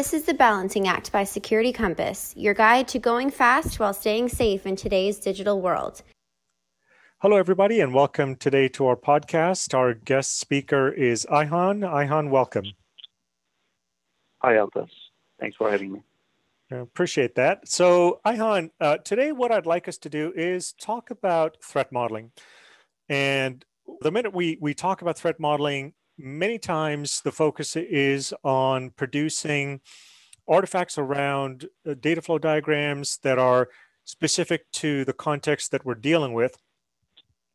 This is the Balancing Act by Security Compass, your guide to going fast while staying safe in today's digital world. Hello, everybody, and welcome today to our podcast. Our guest speaker is Ayhan. Ayhan, welcome. Hi, Altaz. Thanks for having me. I appreciate that. So, Ayhan, uh, today what I'd like us to do is talk about threat modeling. And the minute we, we talk about threat modeling, many times the focus is on producing artifacts around uh, data flow diagrams that are specific to the context that we're dealing with.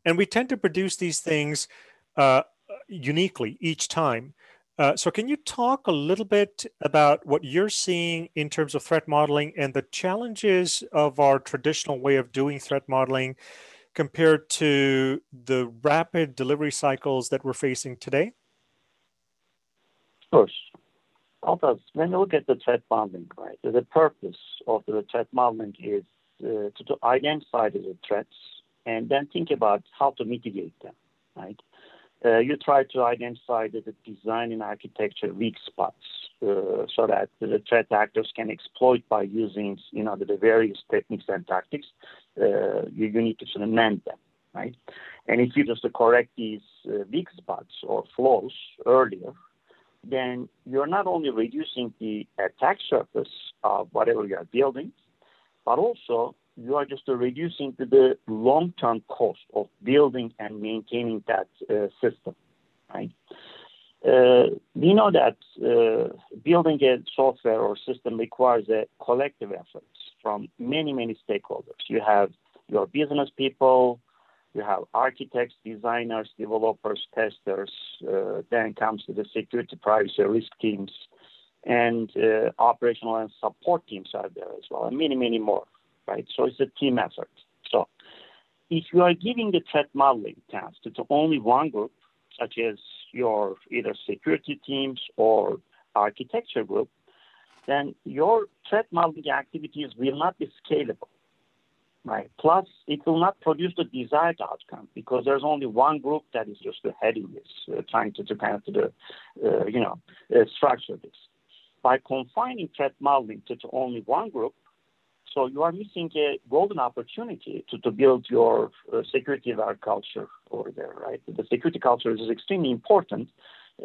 And we tend to produce these things uh, uniquely each time. Uh, so, can you talk a little bit about what you're seeing in terms of threat modeling and the challenges of our traditional way of doing threat modeling compared to the rapid delivery cycles that we're facing today? Course. Altaz, when you look at the threat modeling, right, the purpose of the threat modeling is uh, to, identify the threats and then think about how to mitigate them, right? Uh, you try to identify the, design and architecture weak spots uh, so that the threat actors can exploit by using, you know, the, the various techniques and tactics. Uh, you, you, need to sort of mend them, right? And if you just correct these uh, weak spots or flaws earlier, then you're not only reducing the attack surface of whatever you are building, but also you are just reducing the long-term cost of building and maintaining that uh, system, right? Uh, we know that uh, building a software or system requires a collective effort from many, many stakeholders. You have your business people, you have architects, designers, developers, testers. Uh, then comes to the security, privacy, risk teams, and uh, operational and support teams are there as well, and many, many more. Right. So it's a team effort. So if you are giving the threat modeling task to only one group, such as your either security teams or architecture group, then your threat modeling activities will not be scalable right? Plus, it will not produce the desired outcome because there's only one group that is just heading this, uh, trying to, to kind of to the, uh, you know, uh, structure this. By confining threat modeling to, to, only one group, so you are missing a golden opportunity to, to build your uh, security culture over there, right? The security culture is extremely important.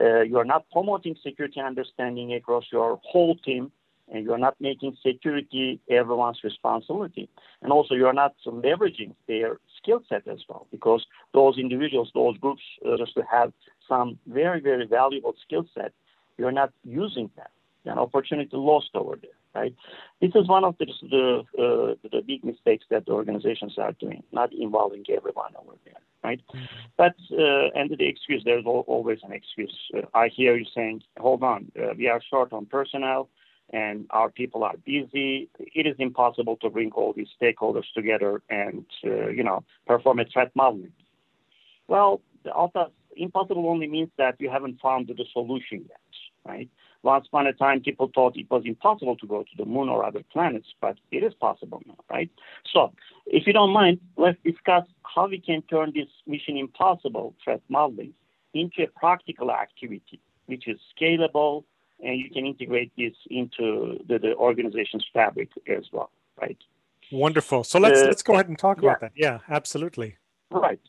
Uh, you are not promoting security understanding across your whole team and you're not making security everyone's responsibility. And also, you're not leveraging their skill set as well, because those individuals, those groups, uh, just to have some very, very valuable skill set, you're not using that. An opportunity lost over there, right? This is one of the the, uh, the big mistakes that the organizations are doing, not involving everyone over there, right? Mm-hmm. But uh, and the excuse, there's always an excuse. Uh, I hear you saying, "Hold on, uh, we are short on personnel." And our people are busy. It is impossible to bring all these stakeholders together and, uh, you know, perform a threat modeling. Well, the Alta impossible only means that you haven't found the solution yet, right? Once upon a time, people thought it was impossible to go to the moon or other planets, but it is possible now, right? So, if you don't mind, let's discuss how we can turn this mission impossible threat modeling into a practical activity, which is scalable, and you can integrate this into the, the organization's fabric as well, right? Wonderful. So let's uh, let's go ahead and talk yeah. about that. Yeah, absolutely. Right.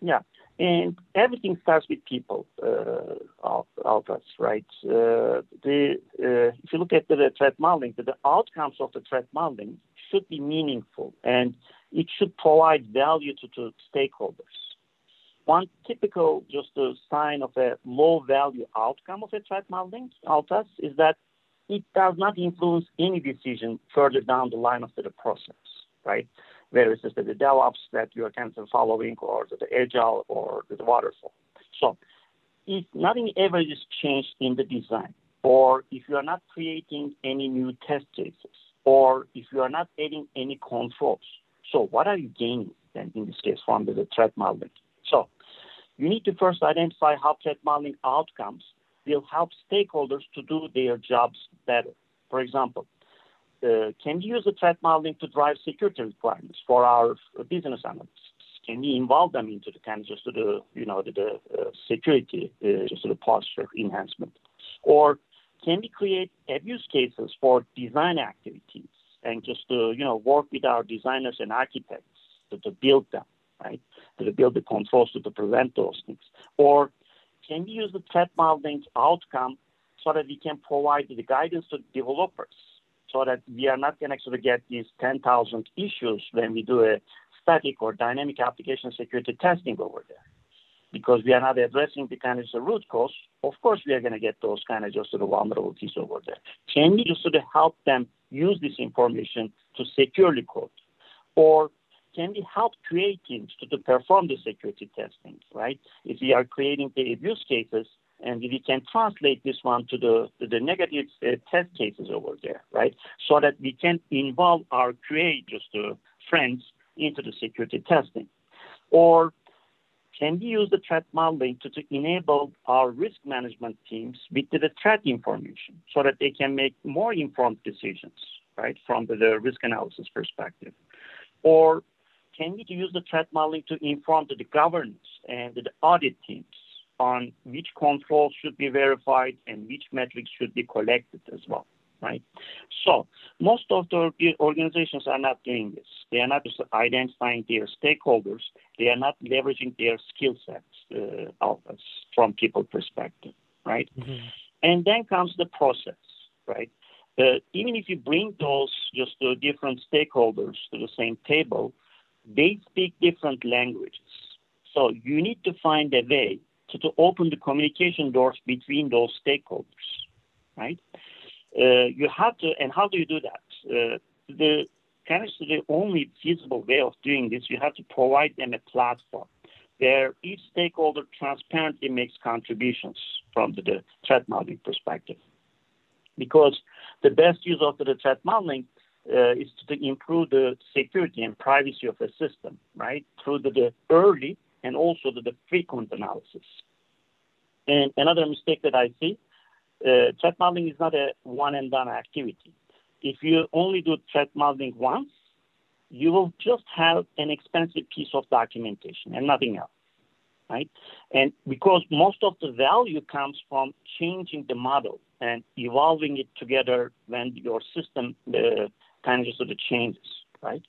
Yeah, and everything starts with people, uh, of, of us, right? Uh, the uh, if you look at the, the threat modeling, the, the outcomes of the threat modeling should be meaningful and it should provide value to, to stakeholders one typical just a sign of a low value outcome of a threat modeling, Altaz, is that it does not influence any decision further down the line of the process, right? Whether it's the DevOps that you are kind of following or the Agile or the waterfall. So if nothing ever is changed in the design, or if you are not creating any new test cases, or if you are not adding any controls, so what are you gaining then in this case from the threat modeling? You need to first identify how threat modeling outcomes will help stakeholders to do their jobs better. For example, uh, can we use the threat modeling to drive security requirements for our business analysts? Can we involve them into the kind of just the you know the, the uh, security uh, just the posture enhancement, or can we create abuse cases for design activities and just to you know work with our designers and architects to, to build them, right? To build the controls to, to prevent those things. Or can we use the threat modeling outcome so that we can provide the guidance to developers so that we are not going to actually get these 10,000 issues when we do a static or dynamic application security testing over there. Because we are not addressing the kind of the root cause, of course we are going to get those kind of just sort of vulnerabilities over there. Can we just sort of help them use this information to securely code? Or can we help create teams to, to perform the security testing, right? If we are creating the abuse cases, and we can translate this one to the, to the negative uh, test cases over there, right? So that we can involve our creators, the friends, into the security testing. Or can we use the threat modeling to, to enable our risk management teams with the threat information so that they can make more informed decisions, right, from the, the risk analysis perspective? Or can we use the threat modeling to inform the governance and the audit teams on which controls should be verified and which metrics should be collected as well, right? So most of the organizations are not doing this. They are not just identifying their stakeholders. They are not leveraging their skill sets uh, from people perspective, right? Mm-hmm. And then comes the process, right? Uh, even if you bring those just uh, different stakeholders to the same table, they speak different languages. So you need to find a way to, to open the communication doors between those stakeholders, right? Uh, you have to, and how do you do that? Uh, the kind of the only feasible way of doing this, you have to provide them a platform where each stakeholder transparently makes contributions from the, the threat modeling perspective. Because the best use of the threat modeling uh, is to improve the security and privacy of a system, right? Through the, the early and also the, the, frequent analysis. And another mistake that I see, uh, threat modeling is not a one and done activity. If you only do threat modeling once, you will just have an expensive piece of documentation and nothing else, right? And because most of the value comes from changing the model and evolving it together when your system uh, of sort of changes, right?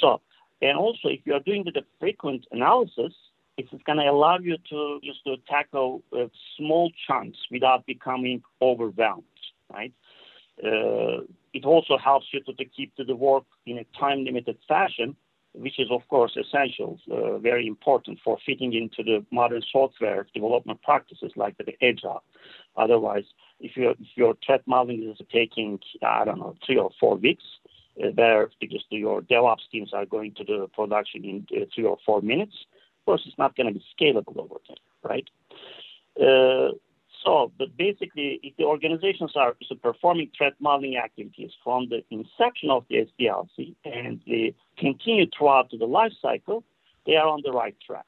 So, and also if you are doing the, the frequent analysis, it's going to allow you to just to tackle uh, small chunks without becoming overwhelmed, right? Uh, it also helps you to, to keep to the work in a time limited fashion, which is of course essential, uh, very important for fitting into the modern software development practices like the agile. Otherwise, if, your if your threat modeling is taking, I don't know, three or four weeks, there because your DevOps teams are going to the production in uh, three or four minutes. Of course, it's not going to be scalable over there, right? Uh, so, but basically, if the organizations are so performing threat modeling activities from the inception of the SDLC and they continue throughout the life cycle, they are on the right track.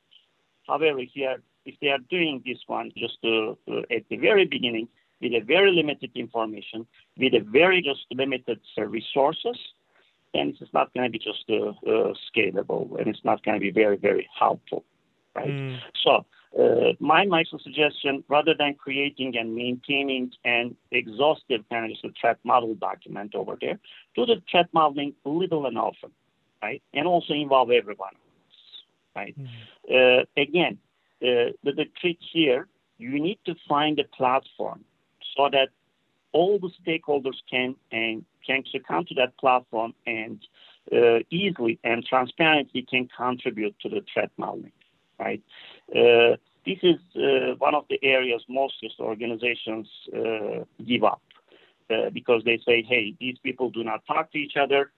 However, if, are, if they are doing this one just uh, uh, at the very beginning, with a very limited information, with a very just limited uh, resources, and it's not going to be just uh, uh, scalable, and it's not going to be very, very helpful, right? Mm. So, uh, my my suggestion, rather than creating and maintaining an exhaustive kind of threat model document over there, do the threat modeling little and often, right? And also involve everyone, right? Mm. again, the, the trick here, you need to find a platform so that all the stakeholders can and can come to that platform and uh, easily and transparently can contribute to the threat modeling, right? Uh, this is uh, one of the areas most organizations uh, give up uh, because they say, hey, these people do not talk to each other.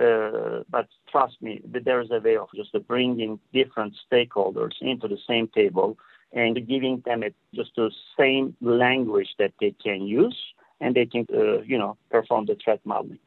Uh, but trust me, there is a way of just bringing different stakeholders into the same table and giving them a, just the same language that they can use and they can, uh, you know, perform the threat modeling.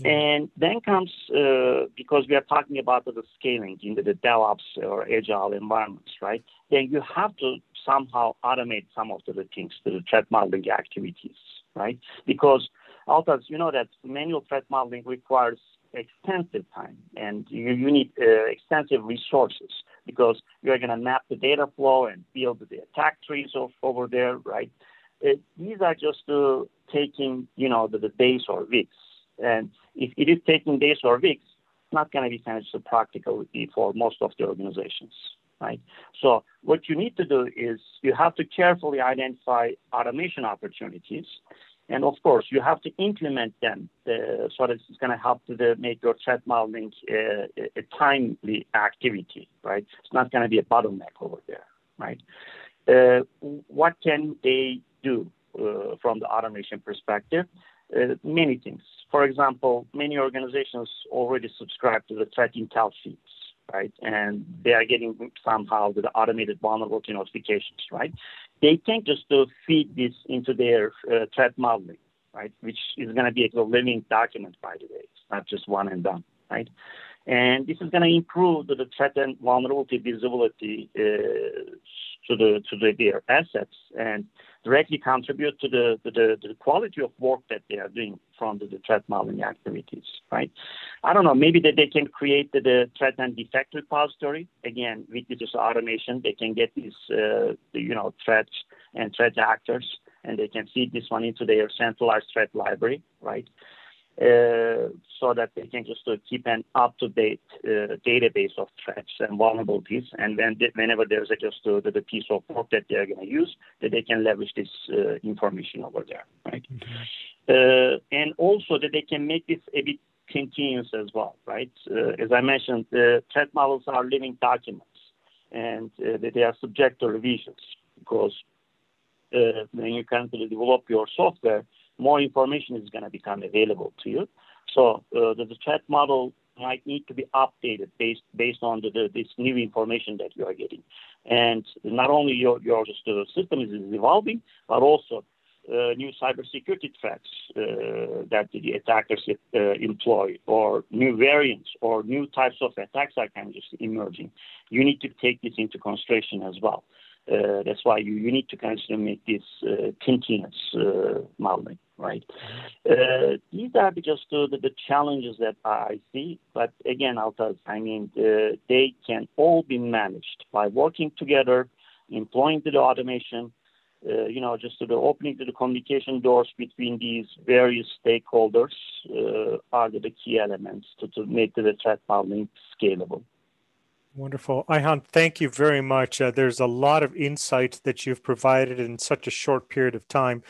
Mm-hmm. And then comes, uh, because we are talking about the scaling in the, DevOps or agile environments, right? Then you have to somehow automate some of the things, the threat modeling activities, right? Because also, you know that manual threat modeling requires extensive time and you, you need uh, extensive resources because you're going to map the data flow and build the attack trees over there, right? uh, these are just uh, taking, you know, the, the, days or weeks. And if it is taking days or weeks, it's not going to be kind of practical for most of the organizations, right? So what you need to do is you have to carefully identify automation opportunities. And of course, you have to implement them uh, so that it's going to help to make your threat modeling uh, a timely activity, right? It's not going to be a bottleneck over there, right? Uh, what can they do uh, from the automation perspective? Uh, many things. For example, many organizations already subscribe to the threat intel feeds, right? And they are getting somehow the automated vulnerability notifications, right? They can just to feed this into their uh, threat modeling, right? Which is going to be a living document, by the way. It's not just one and done, right? And this is going to improve the, the threat and vulnerability visibility uh, to the to the, their assets and directly contribute to the, to the, the quality of work that they are doing from the, the, threat modeling activities, right? I don't know, maybe that they can create the, the threat and defect repository. Again, with this automation, they can get these, uh, you know, threats and threat actors, and they can feed this one into their centralized threat library, right? Uh, so that they can just uh, keep an up-to-date uh, database of threats and vulnerabilities. And when whenever there's a, just uh, the, piece of work that they're going to use, that they can leverage this uh, information over there, right? Mm-hmm. and also that they can make this a bit continuous as well, right? as I mentioned, the threat models are living documents, and they are subject to revisions because when you currently develop your software, more information is going to become available to you. So uh, the, the threat model might need to be updated based based on the, the, this new information that you are getting. And not only your your system is evolving, but also uh, new cybersecurity threats uh, that the attackers uh, employ, or new variants, or new types of attacks are kind of just emerging. You need to take this into consideration as well. Uh, that's why you, you need to kind of make this uh, continuous uh, modeling, right? Uh, these are just the, the, challenges that I see. But again, Altaz, I mean, uh, they can all be managed by working together, employing the automation, uh, you know, just the opening the communication doors between these various stakeholders are the, the key elements to, to make the threat modeling scalable. Wonderful. Ayhan, thank you very much. Uh, there's a lot of insight that you've provided in such a short period of time.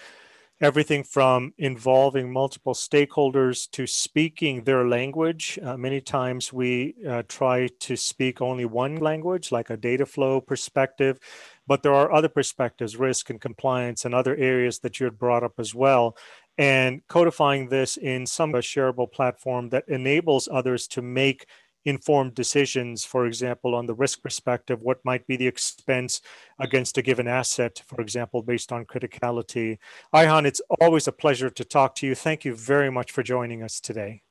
Everything from involving multiple stakeholders to speaking their language. Uh, many times we uh, try to speak only one language, like a data flow perspective, but there are other perspectives, risk and compliance, and other areas that you had brought up as well. And codifying this in some shareable platform that enables others to make informed decisions, for example, on the risk perspective, what might be the expense against a given asset, for example, based on criticality. Ayhan, it's always a pleasure to talk to you. Thank you very much for joining us today.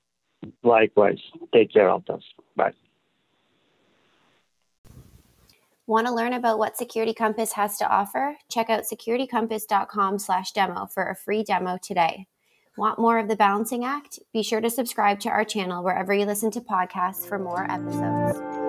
Likewise. Take care, Altaz. Bye. Want to learn about what Security Compass has to offer? Check out securitycompass.com slash demo for a free demo today. Want more of the balancing act? Be sure to subscribe to our channel wherever you listen to podcasts for more episodes.